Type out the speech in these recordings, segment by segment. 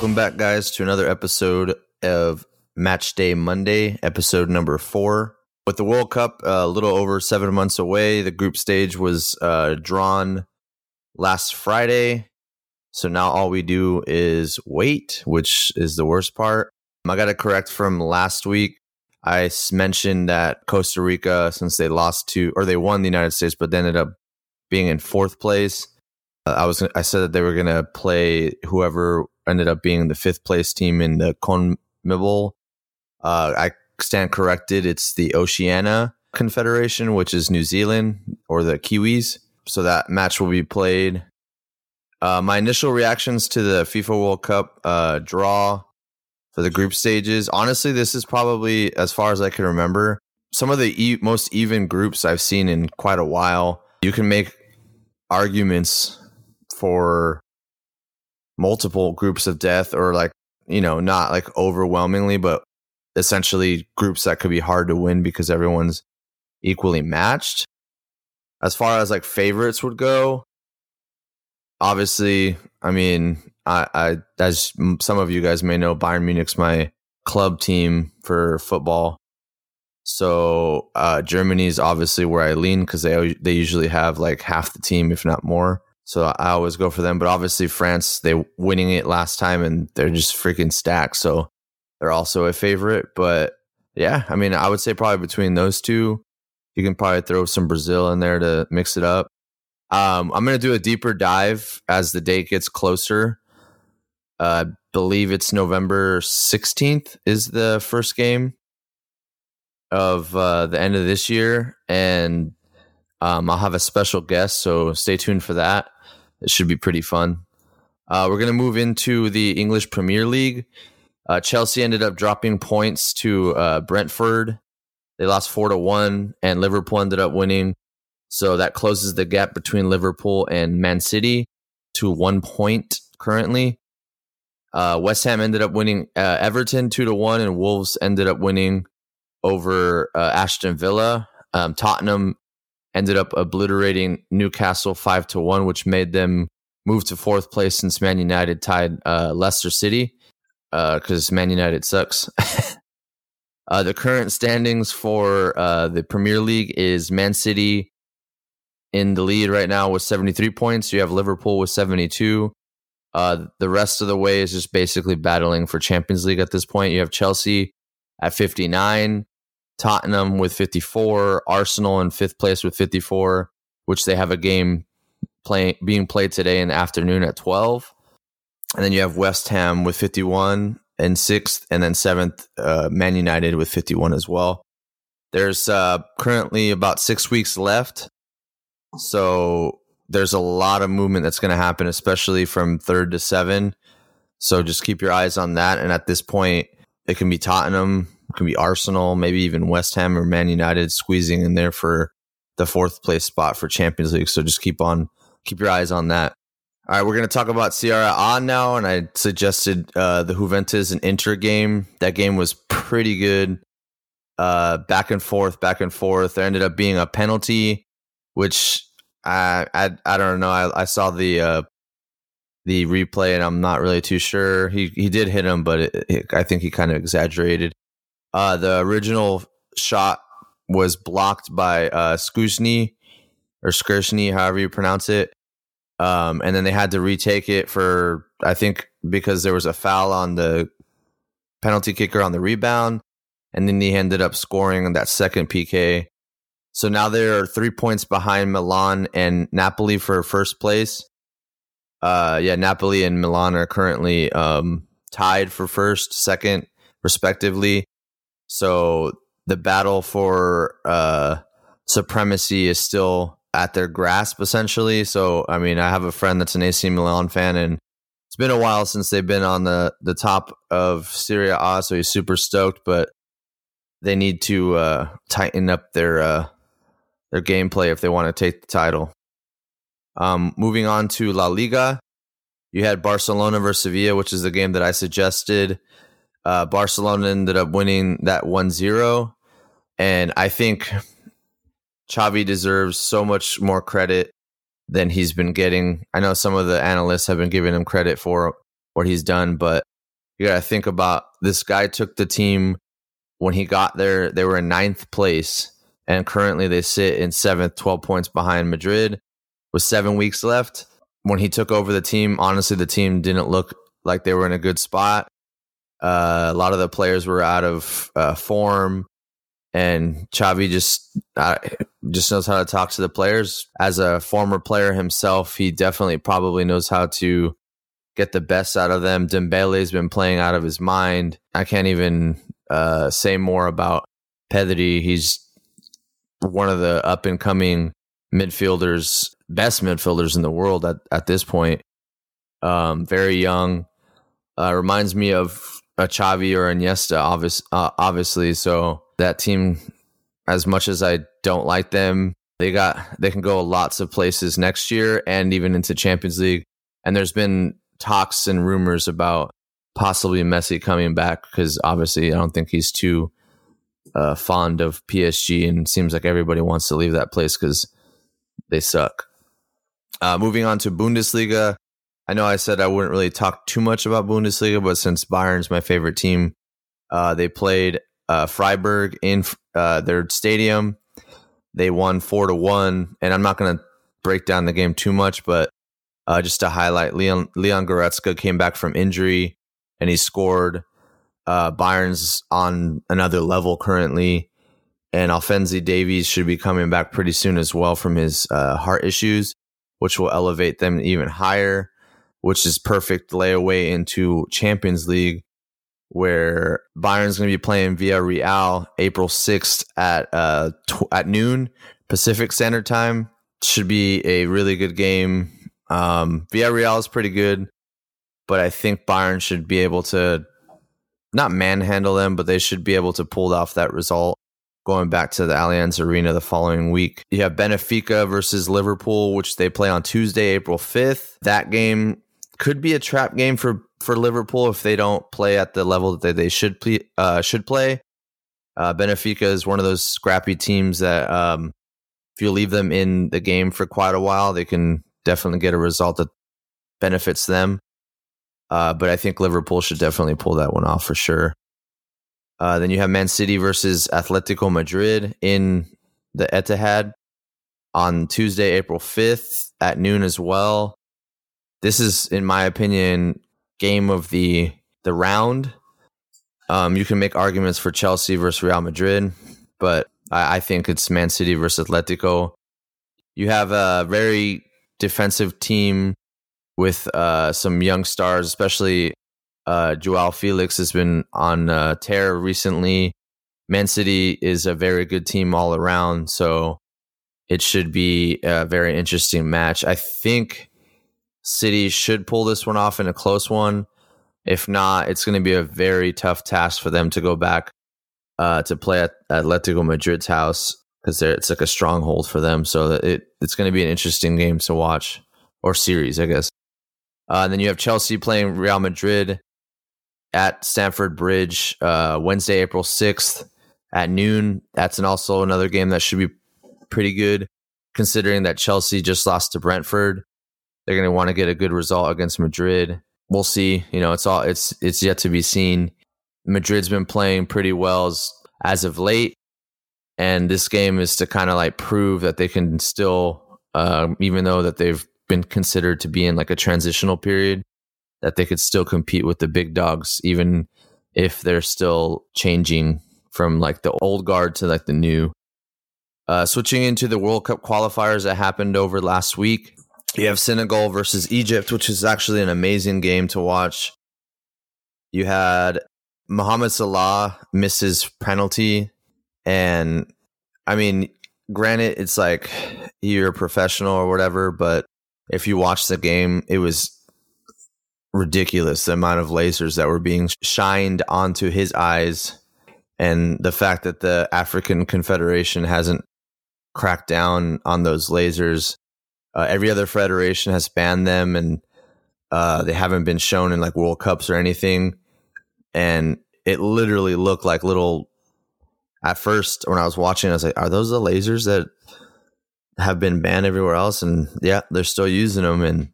Welcome back, guys, to another episode of Match Day Monday, episode number four. With the World Cup uh, a little over seven months away, the group stage was uh, drawn last Friday. So now all we do is wait, which is the worst part. I got to correct from last week. I mentioned that Costa Rica, since they lost to, or they won the United States, but they ended up being in fourth place. Uh, I was, I said that they were going to play whoever ended up being the fifth place team in the CONMEBOL. Uh, I stand corrected. It's the Oceania Confederation, which is New Zealand or the Kiwis. So that match will be played. Uh, my initial reactions to the FIFA World Cup uh, draw for the group stages. Honestly, this is probably, as far as I can remember, some of the e- most even groups I've seen in quite a while. You can make arguments for multiple groups of death or like, you know, not like overwhelmingly, but essentially groups that could be hard to win because everyone's equally matched. As far as like favorites would go, obviously, I mean, I, I as some of you guys may know, Bayern Munich's my club team for football. So uh, Germany's obviously where I lean because they they usually have like half the team, if not more. So I always go for them. But obviously France, they winning it last time and they're just freaking stacked. So they're also a favorite. But yeah, I mean, I would say probably between those two, you can probably throw some Brazil in there to mix it up. Um, I'm going to do a deeper dive as the date gets closer. Uh, I believe it's November 16th is the first game of uh, the end of this year, and um, I'll have a special guest, so stay tuned for that. It should be pretty fun. Uh, we're going to move into the English Premier League. Uh, Chelsea ended up dropping points to uh, Brentford. They lost four to one, and Liverpool ended up winning. So that closes the gap between Liverpool and Man City to one point currently. Uh, West Ham ended up winning uh, Everton two to one, and Wolves ended up winning over uh, Aston Villa. Um, Tottenham ended up obliterating Newcastle five to one, which made them move to fourth place since Man United tied uh, Leicester City because Man United sucks. uh, the current standings for uh, the Premier League is Man City in the lead right now with 73 points. You have Liverpool with 72. Uh, the rest of the way is just basically battling for Champions League at this point. You have Chelsea at 59, Tottenham with 54, Arsenal in fifth place with 54, which they have a game playing being played today in the afternoon at 12. And then you have West Ham with 51 and sixth, and then seventh, uh, Man United with 51 as well. There's uh, currently about six weeks left. So there's a lot of movement that's going to happen, especially from third to seven. So just keep your eyes on that. And at this point, it can be Tottenham, it can be Arsenal, maybe even West Ham or Man United squeezing in there for the fourth place spot for Champions League. So just keep on, keep your eyes on that. All right, we're going to talk about Serie A on now, and I suggested uh, the Juventus and Inter game. That game was pretty good, uh, back and forth, back and forth. There ended up being a penalty, which I I, I don't know. I, I saw the uh, the replay, and I'm not really too sure. He he did hit him, but it, it, I think he kind of exaggerated. Uh, the original shot was blocked by uh, or Szczęsny, however you pronounce it. Um, and then they had to retake it for I think because there was a foul on the penalty kicker on the rebound, and then he ended up scoring on that second PK. So now they're three points behind Milan and Napoli for first place. Uh, yeah, Napoli and Milan are currently um, tied for first, second, respectively. So the battle for uh, supremacy is still at their grasp, essentially. So, I mean, I have a friend that's an AC Milan fan, and it's been a while since they've been on the the top of Serie A, so he's super stoked. But they need to uh, tighten up their uh, their gameplay if they want to take the title. Um, moving on to La Liga, you had Barcelona versus Sevilla, which is the game that I suggested. Uh, Barcelona ended up winning that 1 0. And I think Xavi deserves so much more credit than he's been getting. I know some of the analysts have been giving him credit for what he's done, but you got to think about this guy took the team when he got there. They were in ninth place, and currently they sit in seventh, 12 points behind Madrid with seven weeks left. When he took over the team, honestly, the team didn't look like they were in a good spot. Uh, a lot of the players were out of uh, form, and Xavi just uh, just knows how to talk to the players. As a former player himself, he definitely probably knows how to get the best out of them. Dembele's been playing out of his mind. I can't even uh, say more about Pedri. He's one of the up and coming midfielders, best midfielders in the world at, at this point. Um, very young. Uh, reminds me of a Xavi or Iniesta, obvious, uh, obviously. So that team, as much as I don't like them, they got they can go lots of places next year and even into Champions League. And there's been talks and rumors about possibly Messi coming back because obviously I don't think he's too uh, fond of PSG and seems like everybody wants to leave that place because they suck. Uh, moving on to Bundesliga, I know I said I wouldn't really talk too much about Bundesliga, but since Bayern's my favorite team, uh, they played uh, Freiburg in uh, their stadium. They won four to one, and I'm not going to break down the game too much, but uh, just to highlight, Leon Leon Goretzka came back from injury and he scored. Uh, Bayern's on another level currently, and Alphonso Davies should be coming back pretty soon as well from his uh, heart issues, which will elevate them even higher. Which is perfect layaway into Champions League, where Bayern's going to be playing Villarreal April sixth at uh, tw- at noon Pacific Standard Time. Should be a really good game um, Villarreal is pretty good, but I think Bayern should be able to not manhandle them, but they should be able to pull off that result going back to the Allianz Arena the following week. You have Benfica versus Liverpool, which they play on Tuesday, April 5th. That game could be a trap game for, for Liverpool if they don't play at the level that they should play. Uh, should play. Uh, Benfica is one of those scrappy teams that um, if you leave them in the game for quite a while, they can definitely get a result that benefits them. Uh, but I think Liverpool should definitely pull that one off for sure. Uh, then you have Man City versus Atletico Madrid in the Etihad on Tuesday, April 5th at noon as well. This is, in my opinion, game of the the round. Um, you can make arguments for Chelsea versus Real Madrid, but I, I think it's Man City versus Atletico. You have a very defensive team with uh, some young stars, especially uh, Joao Felix has been on uh, tear recently. Man City is a very good team all around, so it should be a very interesting match. I think City should pull this one off in a close one. If not, it's going to be a very tough task for them to go back uh, to play at Atletico Madrid's house because it's like a stronghold for them. So it it's going to be an interesting game to watch or series, I guess. Uh, and then you have Chelsea playing Real Madrid at Stamford Bridge uh, Wednesday, April sixth at noon. That's an also another game that should be pretty good, considering that Chelsea just lost to Brentford. They're going to want to get a good result against Madrid. We'll see. You know, it's all it's it's yet to be seen. Madrid's been playing pretty well as, as of late and this game is to kind of like prove that they can still uh, even though that they've been considered to be in like a transitional period that they could still compete with the big dogs even if they're still changing from like the old guard to like the new uh, switching into the world cup qualifiers that happened over last week you have senegal versus egypt which is actually an amazing game to watch you had mohamed salah misses penalty and I mean, granted, it's like you're a professional or whatever, but if you watch the game, it was ridiculous the amount of lasers that were being shined onto his eyes. And the fact that the African Confederation hasn't cracked down on those lasers. Uh, every other federation has banned them and uh, they haven't been shown in like World Cups or anything. And it literally looked like little at first when I was watching, I was like, "Are those the lasers that have been banned everywhere else?" And yeah, they're still using them. And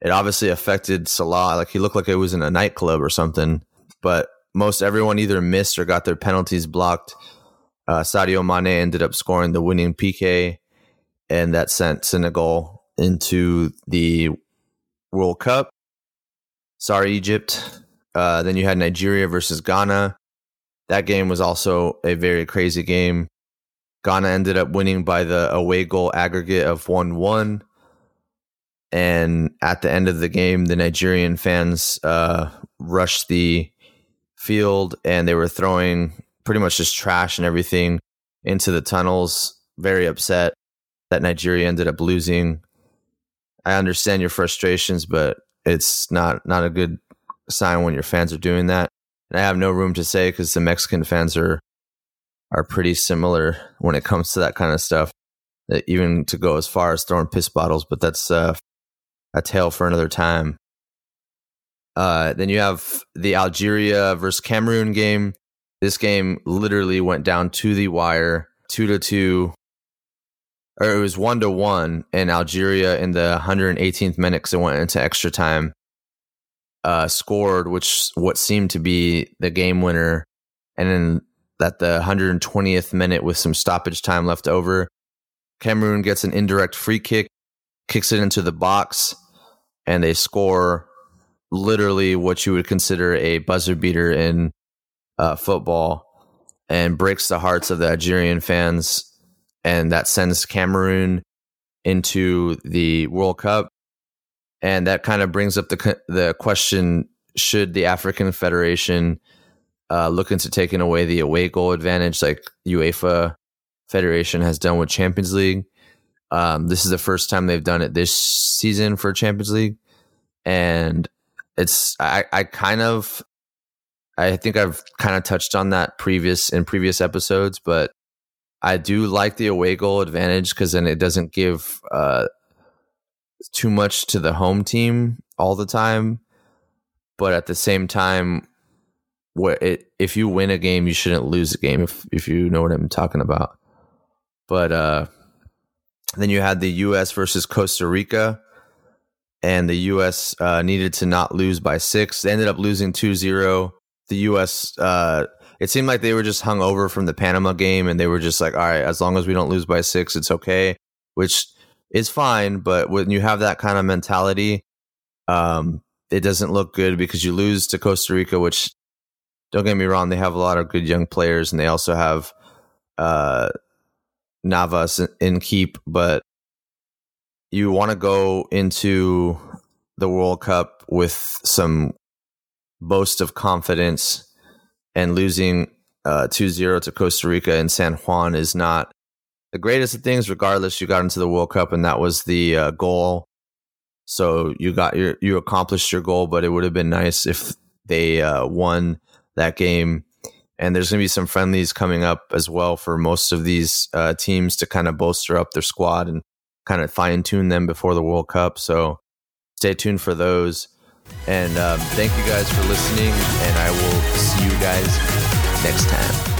it obviously affected Salah. Like he looked like it was in a nightclub or something. But most everyone either missed or got their penalties blocked. Uh, Sadio Mane ended up scoring the winning PK, and that sent Senegal into the World Cup. Sorry, Egypt. Uh, then you had Nigeria versus Ghana. That game was also a very crazy game. Ghana ended up winning by the away goal aggregate of 1 1. And at the end of the game, the Nigerian fans uh, rushed the field and they were throwing pretty much just trash and everything into the tunnels. Very upset that Nigeria ended up losing. I understand your frustrations, but it's not not a good sign when your fans are doing that. And I have no room to say because the Mexican fans are are pretty similar when it comes to that kind of stuff. Even to go as far as throwing piss bottles, but that's uh, a tale for another time. Uh, then you have the Algeria versus Cameroon game. This game literally went down to the wire, two to two, or it was one to one, in Algeria in the 118th minute because it went into extra time, uh, scored, which what seemed to be the game winner, and then at the 120th minute with some stoppage time left over, Cameroon gets an indirect free kick, kicks it into the box, and they score literally what you would consider a buzzer beater in uh, football and breaks the hearts of the Algerian fans. And that sends Cameroon into the World Cup. And that kind of brings up the, the question should the African Federation uh, look into taking away the away goal advantage like UEFA Federation has done with Champions League? Um, this is the first time they've done it this season for Champions League. And it's I, I kind of I think I've kind of touched on that previous in previous episodes, but I do like the away goal advantage because then it doesn't give uh, too much to the home team all the time. But at the same time, it, if you win a game, you shouldn't lose a game. If if you know what I'm talking about. But uh, then you had the U.S. versus Costa Rica and the U.S. Uh, needed to not lose by six. They ended up losing 2 0. The U.S., uh, it seemed like they were just hung over from the Panama game and they were just like, all right, as long as we don't lose by six, it's okay, which is fine. But when you have that kind of mentality, um, it doesn't look good because you lose to Costa Rica, which don't get me wrong, they have a lot of good young players and they also have uh, Navas in keep, but you want to go into the World Cup with some boast of confidence and losing uh, 2-0 to Costa Rica in San Juan is not the greatest of things regardless you got into the World Cup and that was the uh, goal so you got your you accomplished your goal but it would have been nice if they uh, won that game and there's going to be some friendlies coming up as well for most of these uh, teams to kind of bolster up their squad and kind of fine tune them before the World Cup. So stay tuned for those. And um, thank you guys for listening, and I will see you guys next time.